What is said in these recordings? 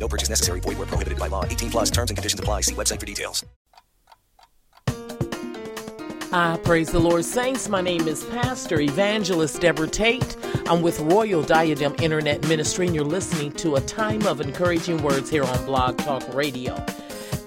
No purchase necessary. Void where prohibited by law. 18 plus terms and conditions apply. See website for details. Ah, praise the Lord, Saints. My name is Pastor Evangelist Deborah Tate. I'm with Royal Diadem Internet Ministry, and you're listening to a time of encouraging words here on Blog Talk Radio.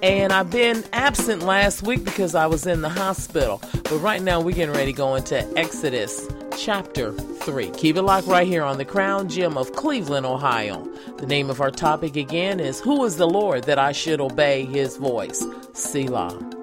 And I've been absent last week because I was in the hospital. But right now, we're getting ready to go into Exodus chapter 3. Keep it locked right here on the Crown Gem of Cleveland, Ohio. The name of our topic again is Who is the Lord that I should obey his voice? Selah.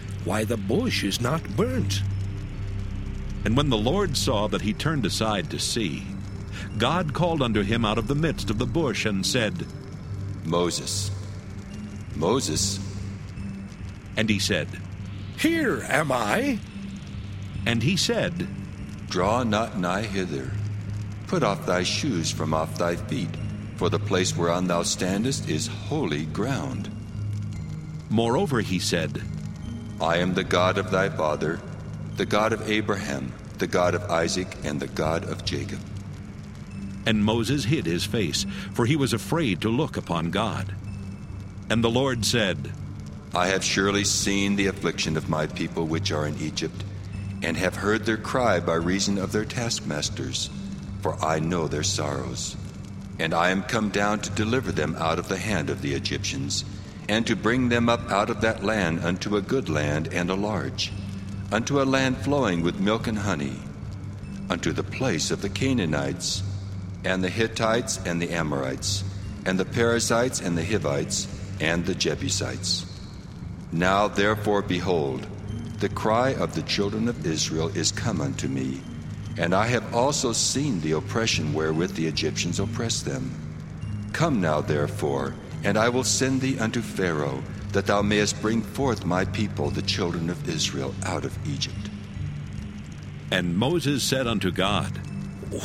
why the bush is not burnt. And when the Lord saw that he turned aside to see, God called unto him out of the midst of the bush and said, Moses, Moses. And he said, Here am I. And he said, Draw not nigh hither. Put off thy shoes from off thy feet, for the place whereon thou standest is holy ground. Moreover, he said, I am the God of thy father, the God of Abraham, the God of Isaac, and the God of Jacob. And Moses hid his face, for he was afraid to look upon God. And the Lord said, I have surely seen the affliction of my people which are in Egypt, and have heard their cry by reason of their taskmasters, for I know their sorrows. And I am come down to deliver them out of the hand of the Egyptians, and to bring them up out of that land unto a good land and a large, unto a land flowing with milk and honey, unto the place of the Canaanites, and the Hittites, and the Amorites, and the Perizzites, and the Hivites, and the Jebusites. Now therefore, behold, the cry of the children of Israel is come unto me, and I have also seen the oppression wherewith the Egyptians oppress them. Come now, therefore, and I will send thee unto Pharaoh, that thou mayest bring forth my people, the children of Israel, out of Egypt. And Moses said unto God,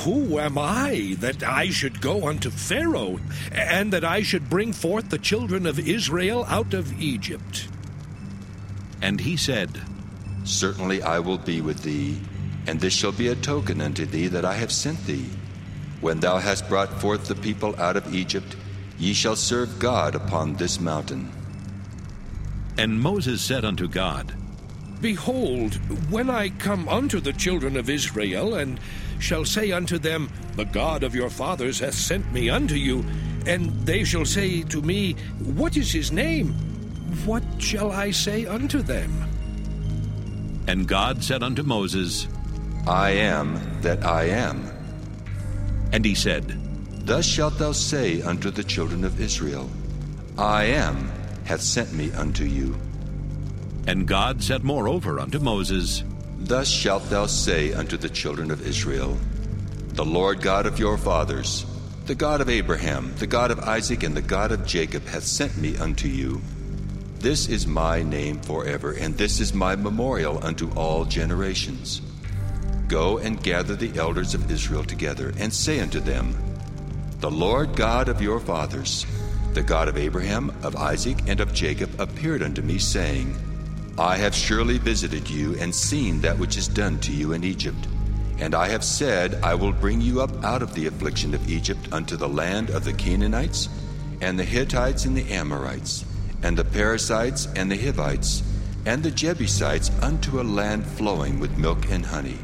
Who am I that I should go unto Pharaoh, and that I should bring forth the children of Israel out of Egypt? And he said, Certainly I will be with thee, and this shall be a token unto thee that I have sent thee. When thou hast brought forth the people out of Egypt, ye shall serve God upon this mountain. And Moses said unto God, Behold, when I come unto the children of Israel, and shall say unto them, The God of your fathers hath sent me unto you, and they shall say to me, What is his name? What shall I say unto them? And God said unto Moses, I am that I am. And he said, Thus shalt thou say unto the children of Israel, I am hath sent me unto you. And God said moreover unto Moses, Thus shalt thou say unto the children of Israel, The Lord God of your fathers, the God of Abraham, the God of Isaac, and the God of Jacob hath sent me unto you. This is my name forever, and this is my memorial unto all generations. Go and gather the elders of Israel together, and say unto them, The Lord God of your fathers, the God of Abraham, of Isaac, and of Jacob, appeared unto me, saying, I have surely visited you, and seen that which is done to you in Egypt. And I have said, I will bring you up out of the affliction of Egypt unto the land of the Canaanites, and the Hittites, and the Amorites, and the Perizzites, and the Hivites, and the Jebusites unto a land flowing with milk and honey.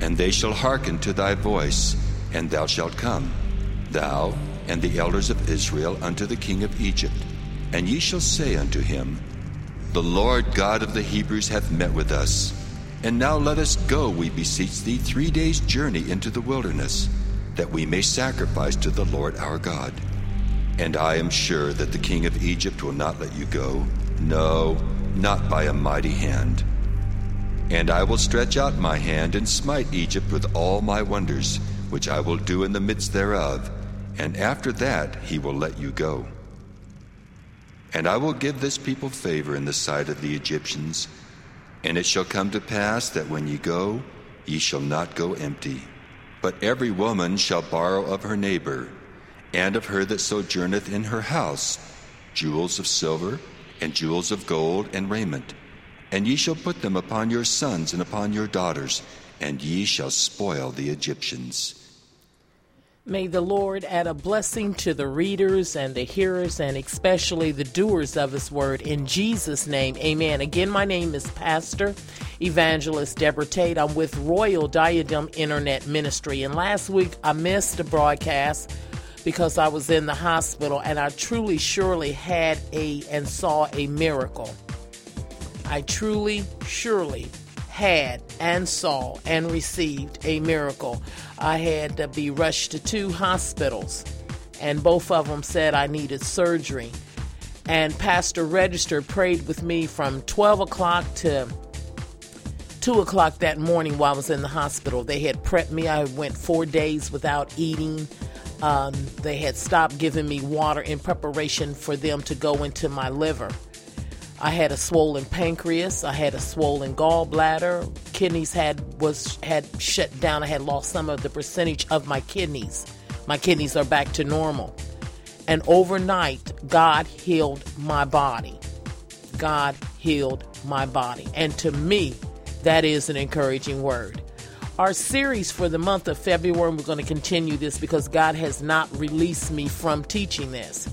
And they shall hearken to thy voice, and thou shalt come, thou and the elders of Israel, unto the king of Egypt. And ye shall say unto him, The Lord God of the Hebrews hath met with us. And now let us go, we beseech thee, three days' journey into the wilderness, that we may sacrifice to the Lord our God. And I am sure that the king of Egypt will not let you go, no, not by a mighty hand. And I will stretch out my hand and smite Egypt with all my wonders, which I will do in the midst thereof, and after that he will let you go. And I will give this people favor in the sight of the Egyptians, and it shall come to pass that when ye go, ye shall not go empty. But every woman shall borrow of her neighbor, and of her that sojourneth in her house, jewels of silver, and jewels of gold, and raiment. And ye shall put them upon your sons and upon your daughters, and ye shall spoil the Egyptians. May the Lord add a blessing to the readers and the hearers and especially the doers of His word. In Jesus' name, amen. Again, my name is Pastor Evangelist Deborah Tate. I'm with Royal Diadem Internet Ministry. And last week I missed a broadcast because I was in the hospital and I truly, surely had a and saw a miracle. I truly, surely had and saw and received a miracle. I had to be rushed to two hospitals, and both of them said I needed surgery. And Pastor Register prayed with me from 12 o'clock to 2 o'clock that morning while I was in the hospital. They had prepped me. I went four days without eating. Um, they had stopped giving me water in preparation for them to go into my liver. I had a swollen pancreas. I had a swollen gallbladder. Kidneys had was had shut down. I had lost some of the percentage of my kidneys. My kidneys are back to normal. And overnight, God healed my body. God healed my body. And to me, that is an encouraging word. Our series for the month of February, we're going to continue this because God has not released me from teaching this.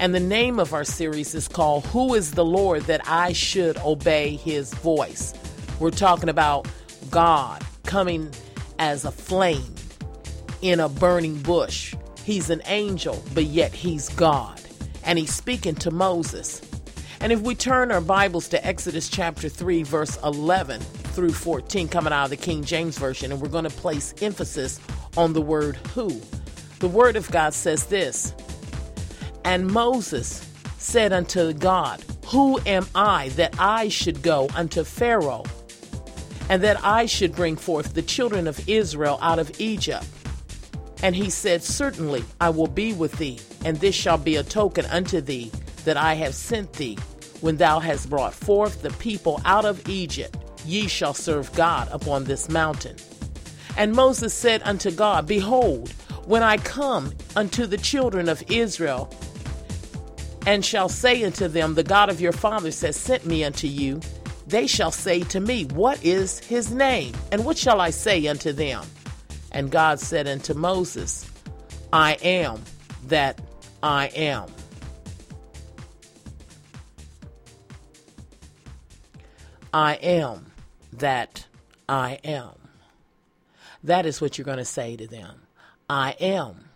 And the name of our series is called Who is the Lord That I Should Obey His Voice? We're talking about God coming as a flame in a burning bush. He's an angel, but yet he's God. And he's speaking to Moses. And if we turn our Bibles to Exodus chapter 3, verse 11 through 14, coming out of the King James Version, and we're going to place emphasis on the word who. The Word of God says this and Moses said unto God, Who am I that I should go unto Pharaoh, and that I should bring forth the children of Israel out of Egypt? And he said, Certainly I will be with thee, and this shall be a token unto thee that I have sent thee. When thou hast brought forth the people out of Egypt, ye shall serve God upon this mountain. And Moses said unto God, Behold, when I come unto the children of Israel, and shall say unto them, The God of your fathers has sent me unto you. They shall say to me, What is his name? And what shall I say unto them? And God said unto Moses, I am that I am. I am that I am. That is what you're going to say to them. I am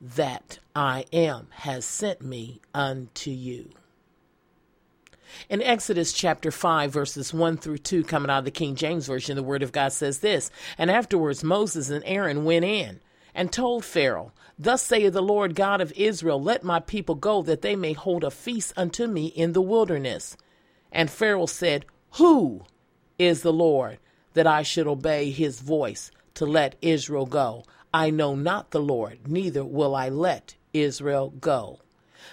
that I am has sent me unto you. In Exodus chapter 5, verses 1 through 2, coming out of the King James Version, the Word of God says this And afterwards Moses and Aaron went in and told Pharaoh, Thus saith the Lord God of Israel, Let my people go, that they may hold a feast unto me in the wilderness. And Pharaoh said, Who is the Lord that I should obey his voice to let Israel go? I know not the Lord, neither will I let Israel go.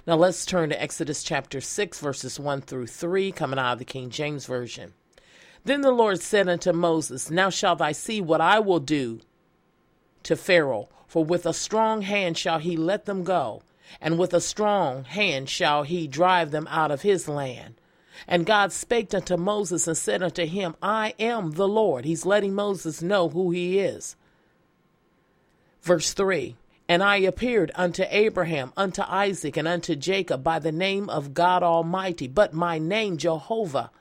Now let's turn to Exodus chapter 6, verses 1 through 3, coming out of the King James Version. Then the Lord said unto Moses, Now shalt thou see what I will do to Pharaoh, for with a strong hand shall he let them go, and with a strong hand shall he drive them out of his land. And God spake unto Moses and said unto him, I am the Lord. He's letting Moses know who he is. Verse 3 And I appeared unto Abraham, unto Isaac, and unto Jacob by the name of God Almighty, but my name Jehovah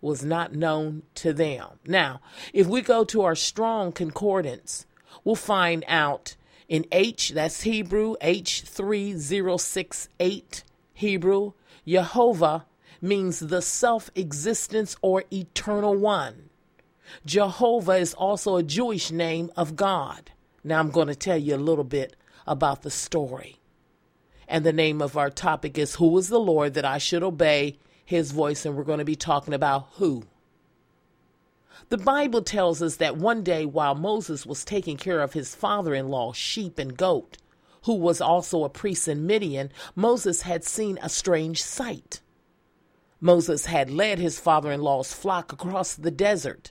was not known to them. Now, if we go to our strong concordance, we'll find out in H, that's Hebrew, H3068 Hebrew, Jehovah means the self existence or eternal one. Jehovah is also a Jewish name of God. Now I'm going to tell you a little bit about the story. And the name of our topic is Who is the Lord that I should obey his voice? And we're going to be talking about who. The Bible tells us that one day while Moses was taking care of his father in law, sheep and goat, who was also a priest in Midian, Moses had seen a strange sight. Moses had led his father in law's flock across the desert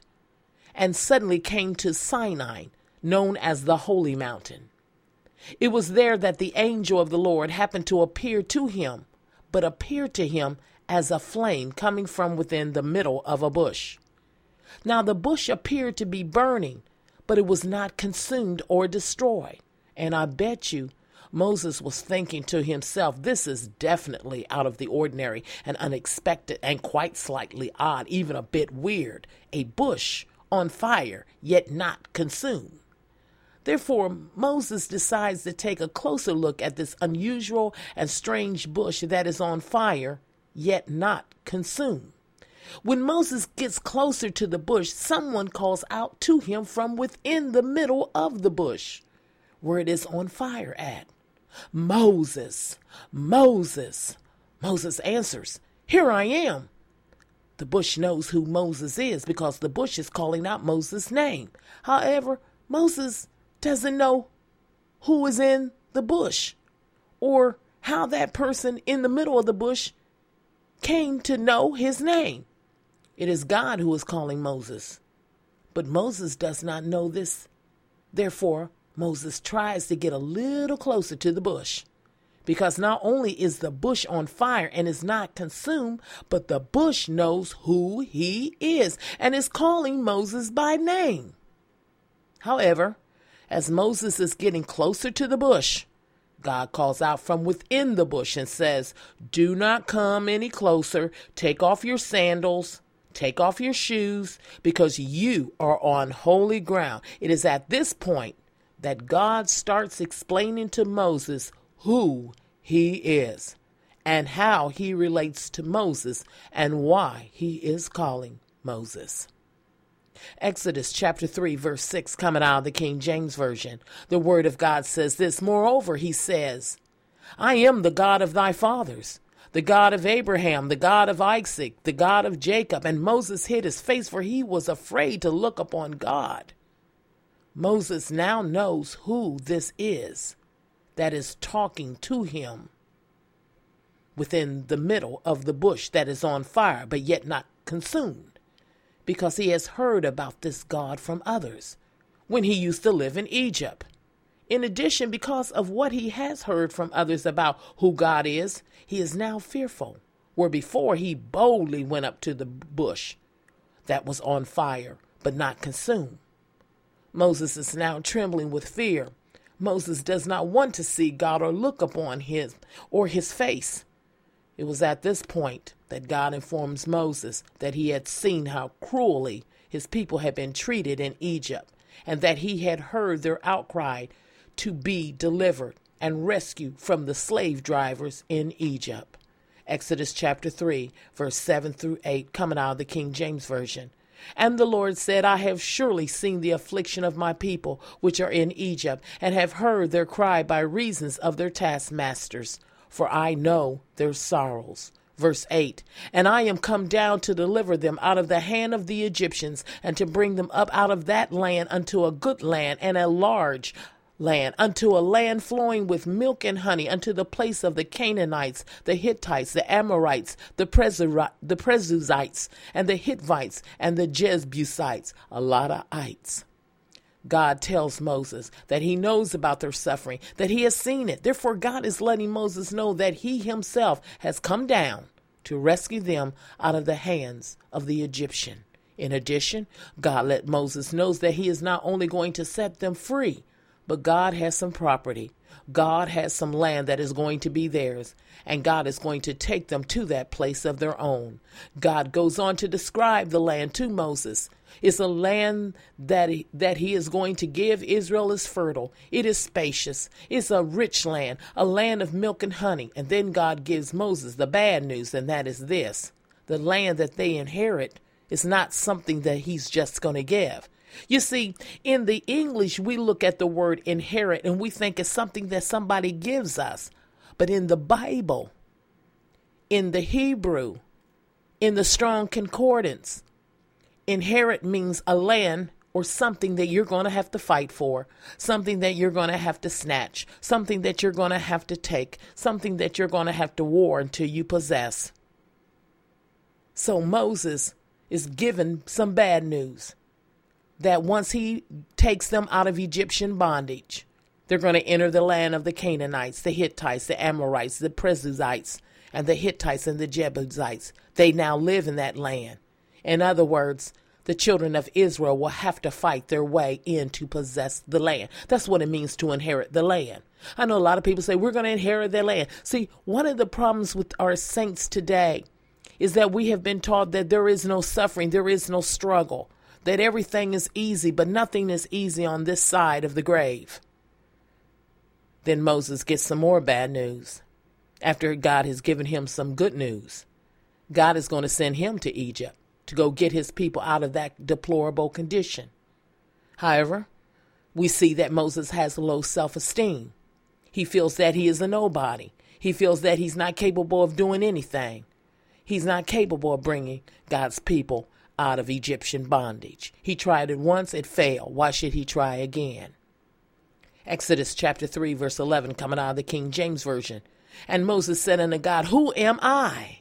and suddenly came to Sinai, known as the Holy Mountain. It was there that the angel of the Lord happened to appear to him, but appeared to him as a flame coming from within the middle of a bush. Now the bush appeared to be burning, but it was not consumed or destroyed. And I bet you Moses was thinking to himself, this is definitely out of the ordinary and unexpected and quite slightly odd, even a bit weird. A bush on fire, yet not consumed. Therefore, Moses decides to take a closer look at this unusual and strange bush that is on fire, yet not consumed. When Moses gets closer to the bush, someone calls out to him from within the middle of the bush, where it is on fire at. Moses, Moses. Moses answers, Here I am. The bush knows who Moses is because the bush is calling out Moses' name. However, Moses doesn't know who is in the bush or how that person in the middle of the bush came to know his name. It is God who is calling Moses. But Moses does not know this. Therefore, Moses tries to get a little closer to the bush because not only is the bush on fire and is not consumed, but the bush knows who he is and is calling Moses by name. However, as Moses is getting closer to the bush, God calls out from within the bush and says, Do not come any closer. Take off your sandals. Take off your shoes because you are on holy ground. It is at this point that God starts explaining to Moses who he is and how he relates to Moses and why he is calling Moses. Exodus chapter 3, verse 6, coming out of the King James Version. The Word of God says this Moreover, he says, I am the God of thy fathers, the God of Abraham, the God of Isaac, the God of Jacob. And Moses hid his face, for he was afraid to look upon God. Moses now knows who this is that is talking to him within the middle of the bush that is on fire, but yet not consumed, because he has heard about this God from others when he used to live in Egypt. In addition, because of what he has heard from others about who God is, he is now fearful, where before he boldly went up to the bush that was on fire but not consumed. Moses is now trembling with fear Moses does not want to see God or look upon his or his face. It was at this point that God informs Moses that he had seen how cruelly his people had been treated in Egypt and that he had heard their outcry to be delivered and rescued from the slave drivers in Egypt. Exodus chapter 3, verse 7 through 8, coming out of the King James Version. And the Lord said, I have surely seen the affliction of my people which are in Egypt, and have heard their cry by reasons of their taskmasters, for I know their sorrows. Verse 8 And I am come down to deliver them out of the hand of the Egyptians, and to bring them up out of that land unto a good land and a large land, unto a land flowing with milk and honey, unto the place of the Canaanites, the Hittites, the Amorites, the, the Perizzites, and the Hittites, and the Jebusites, a lot of ites. God tells Moses that he knows about their suffering, that he has seen it. Therefore, God is letting Moses know that he himself has come down to rescue them out of the hands of the Egyptian. In addition, God let Moses know that he is not only going to set them free, but God has some property God has some land that is going to be theirs, and God is going to take them to that place of their own. God goes on to describe the land to Moses. It's a land that he, that he is going to give Israel is fertile. It is spacious. It's a rich land, a land of milk and honey. And then God gives Moses the bad news, and that is this the land that they inherit is not something that he's just going to give. You see, in the English, we look at the word inherit and we think it's something that somebody gives us. But in the Bible, in the Hebrew, in the Strong Concordance, inherit means a land or something that you're going to have to fight for, something that you're going to have to snatch, something that you're going to have to take, something that you're going to have to war until you possess. So Moses is given some bad news that once he takes them out of Egyptian bondage, they're going to enter the land of the Canaanites, the Hittites, the Amorites, the Perizzites, and the Hittites and the Jebusites. They now live in that land. In other words, the children of Israel will have to fight their way in to possess the land. That's what it means to inherit the land. I know a lot of people say we're going to inherit the land. See, one of the problems with our saints today is that we have been taught that there is no suffering, there is no struggle that everything is easy, but nothing is easy on this side of the grave. Then Moses gets some more bad news after God has given him some good news. God is going to send him to Egypt to go get his people out of that deplorable condition. However, we see that Moses has low self esteem. He feels that he is a nobody. He feels that he's not capable of doing anything. He's not capable of bringing God's people out of Egyptian bondage. He tried it once, it failed. Why should he try again? Exodus chapter 3, verse 11, coming out of the King James Version. And Moses said unto God, Who am I?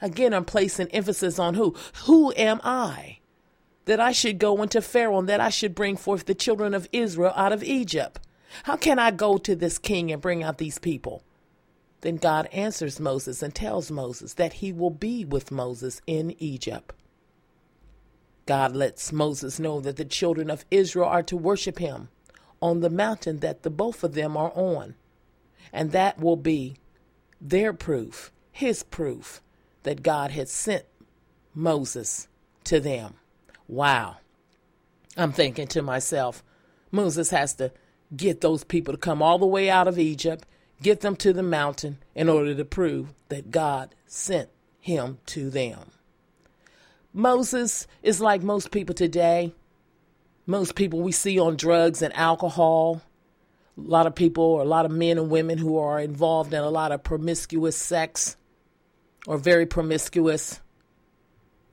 Again, I'm placing emphasis on who. Who am I? That I should go into Pharaoh and that I should bring forth the children of Israel out of Egypt. How can I go to this king and bring out these people? Then God answers Moses and tells Moses that he will be with Moses in Egypt. God lets Moses know that the children of Israel are to worship him on the mountain that the both of them are on. And that will be their proof, his proof, that God had sent Moses to them. Wow. I'm thinking to myself, Moses has to get those people to come all the way out of Egypt, get them to the mountain in order to prove that God sent him to them. Moses is like most people today. Most people we see on drugs and alcohol. A lot of people, or a lot of men and women who are involved in a lot of promiscuous sex or very promiscuous,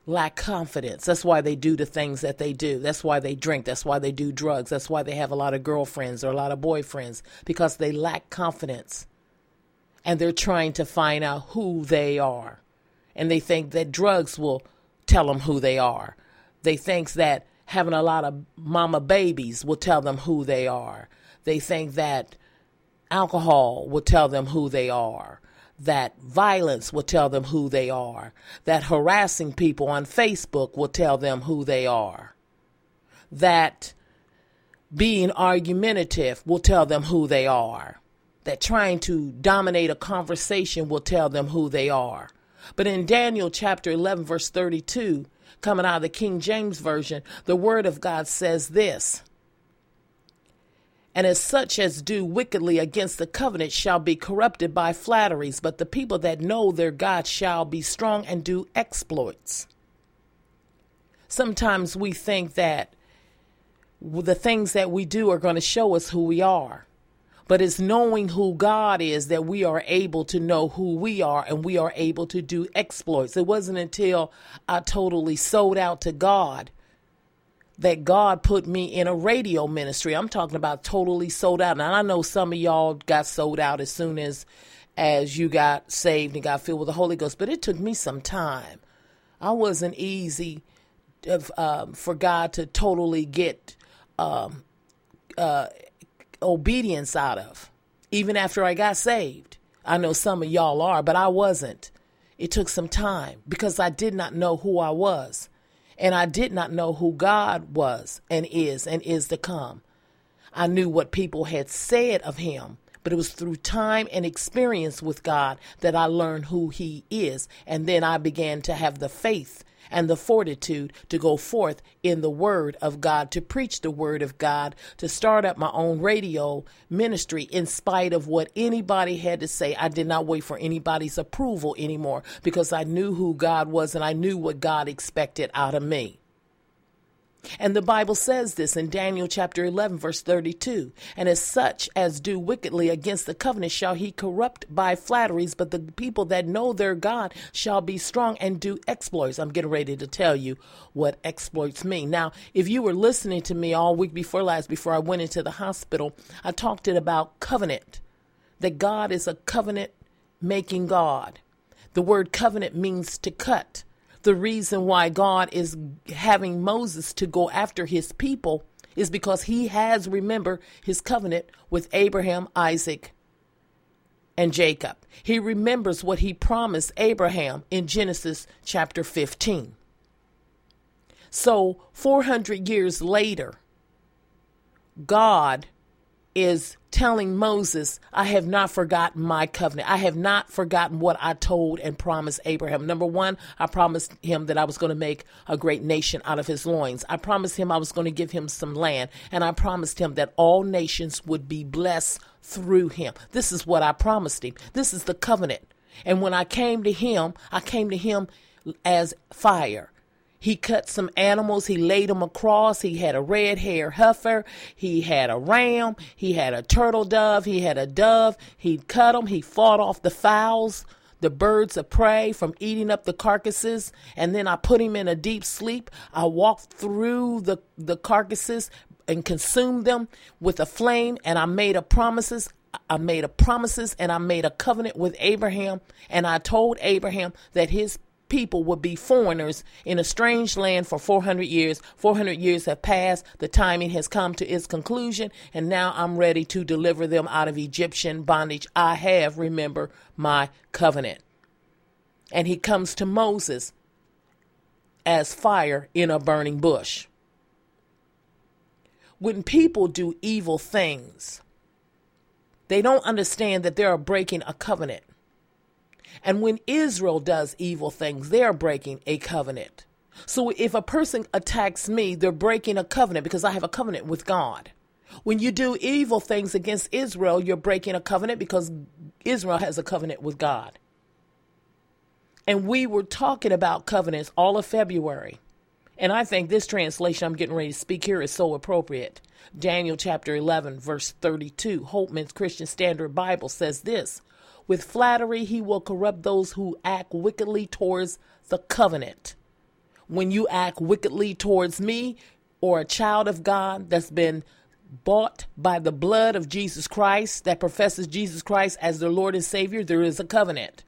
lack confidence. That's why they do the things that they do. That's why they drink. That's why they do drugs. That's why they have a lot of girlfriends or a lot of boyfriends because they lack confidence. And they're trying to find out who they are. And they think that drugs will tell them who they are. They think that having a lot of mama babies will tell them who they are. They think that alcohol will tell them who they are. That violence will tell them who they are. That harassing people on Facebook will tell them who they are. That being argumentative will tell them who they are. That trying to dominate a conversation will tell them who they are. But in Daniel chapter 11, verse 32, coming out of the King James Version, the word of God says this And as such as do wickedly against the covenant shall be corrupted by flatteries, but the people that know their God shall be strong and do exploits. Sometimes we think that the things that we do are going to show us who we are but it's knowing who God is that we are able to know who we are and we are able to do exploits. It wasn't until I totally sold out to God that God put me in a radio ministry. I'm talking about totally sold out. Now I know some of y'all got sold out as soon as as you got saved and got filled with the Holy Ghost, but it took me some time. I wasn't easy of, um, for God to totally get um, uh, obedience out of, even after I got saved. I know some of y'all are, but I wasn't. It took some time because I did not know who I was. And I did not know who God was and is and is to come. I knew what people had said of him, But it was through time and experience with God that I learned who He is. And then I began to have the faith and the fortitude to go forth in the Word of God, to preach the Word of God, to start up my own radio ministry in spite of what anybody had to say. I did not wait for anybody's approval anymore because I knew who God was and I knew what God expected out of me. And the Bible says this in Daniel chapter 11, verse 32. And as such as do wickedly against the covenant shall he corrupt by flatteries, but the people that know their God shall be strong and do exploits. I'm getting ready to tell you what exploits mean. Now, if you were listening to me all week before last, before I went into the hospital, I talked it about covenant, that God is a covenant making God. The word covenant means to cut the reason why God is having Moses to go after his people is because he has, remember, his covenant with Abraham, Isaac, and Jacob. He remembers what he promised Abraham in Genesis chapter 15. So, 400 years later, God is telling Moses, I have not forgotten my covenant. I have not forgotten what I told and promised Abraham. Number one, I promised him that I was going to make a great nation out of his loins. I promised him I was going to give him some land. And I promised him that all nations would be blessed through him. This is what I promised him. This is the covenant. And when I came to him, I came to him as fire. He cut some animals. He laid them across. He had a red hair heifer. He had a ram. He had a turtle dove. He had a dove. He cut them. He fought off the fowls, the birds of prey from eating up the carcasses. And then I put him in a deep sleep. I walked through the, the carcasses and consumed them with a flame. And I made a promises. I made a promises and I made a covenant with Abraham. And I told Abraham that his people would be foreigners in a strange land for 400 years. 400 years have passed. The timing has come to its conclusion, and now I'm ready to deliver them out of Egyptian bondage. I have, remember, my covenant. And he comes to Moses as fire in a burning bush. When people do evil things, they don't understand that they are breaking a covenant. And when Israel does evil things, they're breaking a covenant. So if a person attacks me, they're breaking a covenant because I have a covenant with God. When you do evil things against Israel, you're breaking a covenant because Israel has a covenant with God. And we were talking about covenants all of February. And I think this translation I'm getting ready to speak here is so appropriate. Daniel chapter 11, verse 32, Holman's Christian Standard Bible says this with flattery, he will corrupt those who act wickedly towards the covenant. When you act wickedly towards me or a child of God that's been bought by the blood of Jesus Christ, that professes Jesus Christ as their Lord and Savior, there is a covenant.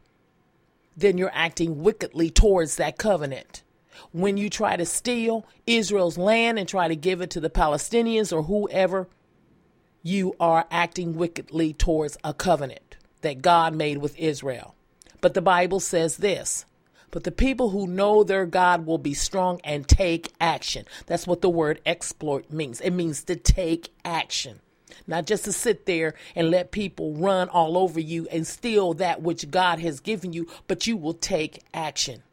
Then you're acting wickedly towards that covenant. When you try to steal Israel's land and try to give it to the Palestinians or whoever, you are acting wickedly towards a covenant that God made with Israel. But the Bible says this but the people who know their God will be strong and take action. That's what the word exploit means. It means to take action. Not just to sit there and let people run all over you and steal that which God has given you, but you will take action.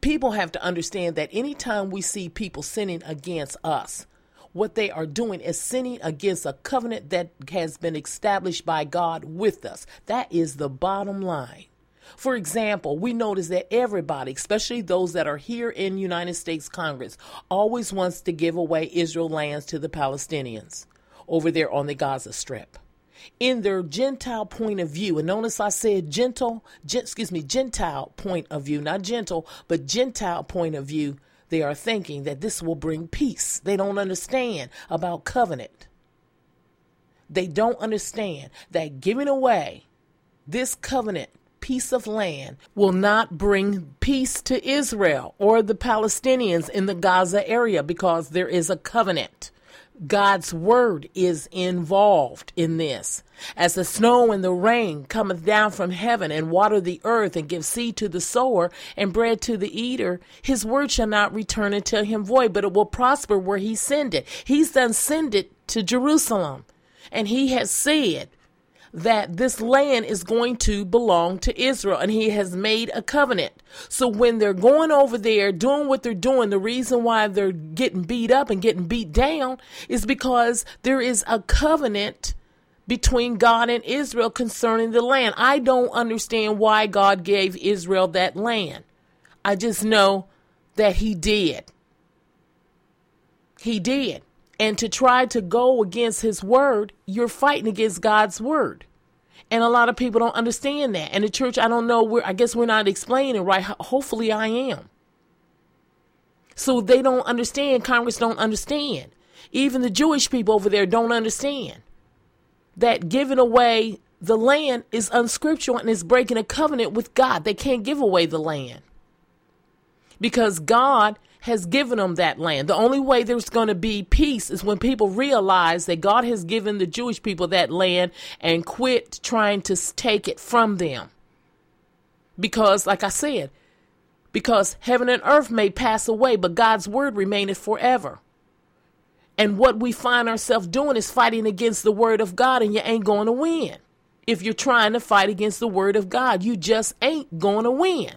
People have to understand that anytime we see people sinning against us, what they are doing is sinning against a covenant that has been established by God with us. That is the bottom line. For example, we notice that everybody, especially those that are here in United States Congress, always wants to give away Israel lands to the Palestinians over there on the Gaza Strip. In their Gentile point of view, and notice I said gentle, gen, excuse me, Gentile point of view, not gentle, but Gentile point of view, they are thinking that this will bring peace. They don't understand about covenant. They don't understand that giving away this covenant piece of land will not bring peace to Israel or the Palestinians in the Gaza area because there is a covenant. God's word is involved in this. As the snow and the rain cometh down from heaven and water the earth and give seed to the sower and bread to the eater, his word shall not return unto him void, but it will prosper where he send it. He's done send it to Jerusalem. And he has said, that this land is going to belong to Israel and he has made a covenant. So when they're going over there doing what they're doing, the reason why they're getting beat up and getting beat down is because there is a covenant between God and Israel concerning the land. I don't understand why God gave Israel that land. I just know that he did. He did. And to try to go against his word, you're fighting against God's word. And a lot of people don't understand that. And the church, I don't know where, I guess we're not explaining right. Hopefully I am. So they don't understand. Congress don't understand. Even the Jewish people over there don't understand that giving away the land is unscriptural and is breaking a covenant with God. They can't give away the land because God has given them that land. The only way there's going to be peace is when people realize that God has given the Jewish people that land and quit trying to take it from them. Because, like I said, because heaven and earth may pass away, but God's word remaineth forever. And what we find ourselves doing is fighting against the word of God, and you ain't going to win. If you're trying to fight against the word of God, you just ain't going to win.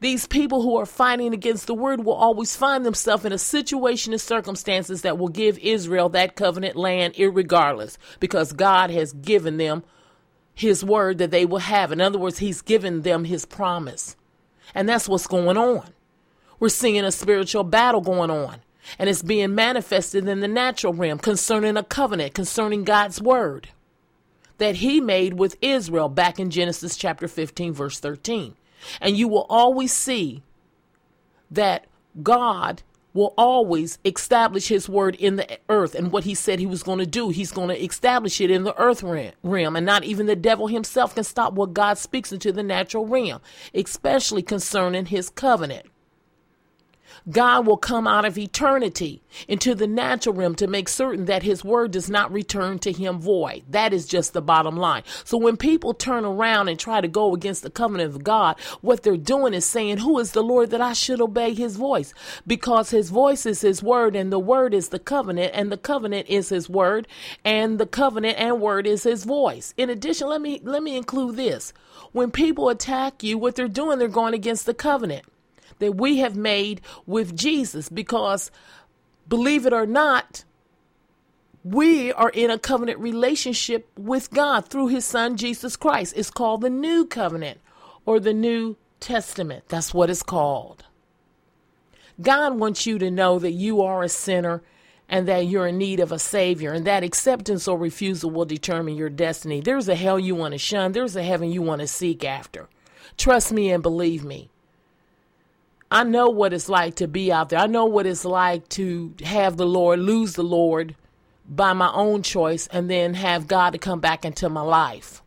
These people who are fighting against the word will always find themselves in a situation and circumstances that will give Israel that covenant land irregardless because God has given them his word that they will have. In other words, he's given them his promise. And that's what's going on. We're seeing a spiritual battle going on, and it's being manifested in the natural realm concerning a covenant, concerning God's word that he made with Israel back in Genesis chapter 15, verse 13. And you will always see that God will always establish his word in the earth. And what he said he was going to do he's going to establish it in the earth realm. And not even the devil himself can stop what god speaks into the natural realm especially concerning his covenant God will come out of eternity into the natural realm to make certain that his word does not return to him void. That is just the bottom line. So when people turn around and try to go against the covenant of God, what they're doing is saying, Who is the Lord that I should obey his voice? Because his voice is his word, and the word is the covenant, and the covenant is his word, and the covenant and word is his voice. In addition, let me let me include this. When people attack you, what they're doing, they're going against the covenant that we have made with Jesus because believe it or not, we are in a covenant relationship with God through his son Jesus Christ. It's called the New Covenant or the New Testament. That's what it's called. God wants you to know that you are a sinner and that you're in need of a savior and that acceptance or refusal will determine your destiny. There's a hell you want to shun, there's a heaven you want to seek after. Trust me and believe me. I know what it's like to be out there. I know what it's like to have the Lord, lose the Lord by my own choice, and then have God to come back into my life.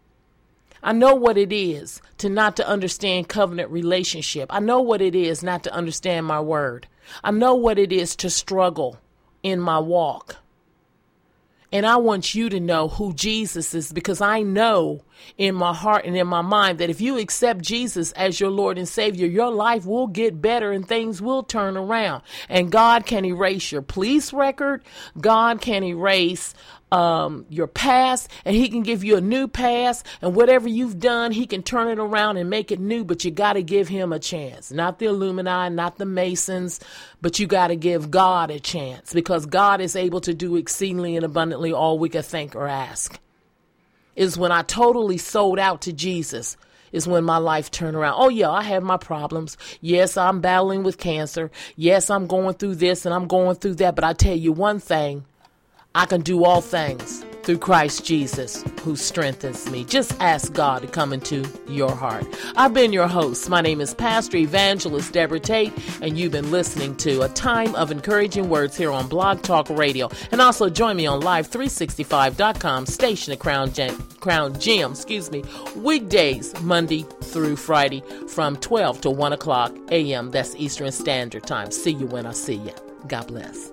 I know what it is to not to understand covenant relationship. I know what it is not to understand my word. I know what it is to struggle in my walk. And I want you to know who Jesus is because I know in my heart and in my mind that if you accept Jesus as your Lord and Savior, your life will get better and things will turn around. And God can erase your police record. God can erase um, your past and he can give you a new past and whatever you've done he can turn it around and make it new but you got to give him a chance not the illuminati not the masons but you got to give god a chance because god is able to do exceedingly and abundantly all we could think or ask is when i totally sold out to jesus is when my life turned around. Oh, yeah, I have my problems. Yes, I'm battling with cancer. Yes, I'm going through this and I'm going through that. But I tell you one thing I can do all things through Christ Jesus who strengthens me. Just ask God to come into your heart. I've been your host. My name is Pastor Evangelist Deborah Tate, and you've been listening to A Time of Encouraging Words here on Blog Talk Radio. And also join me on Live365.com, station at Crown, Gen- Crown Gem, excuse me, weekdays, Monday through Friday from 12 to 1 o'clock a.m. That's Eastern Standard Time. See you when I see you. God bless.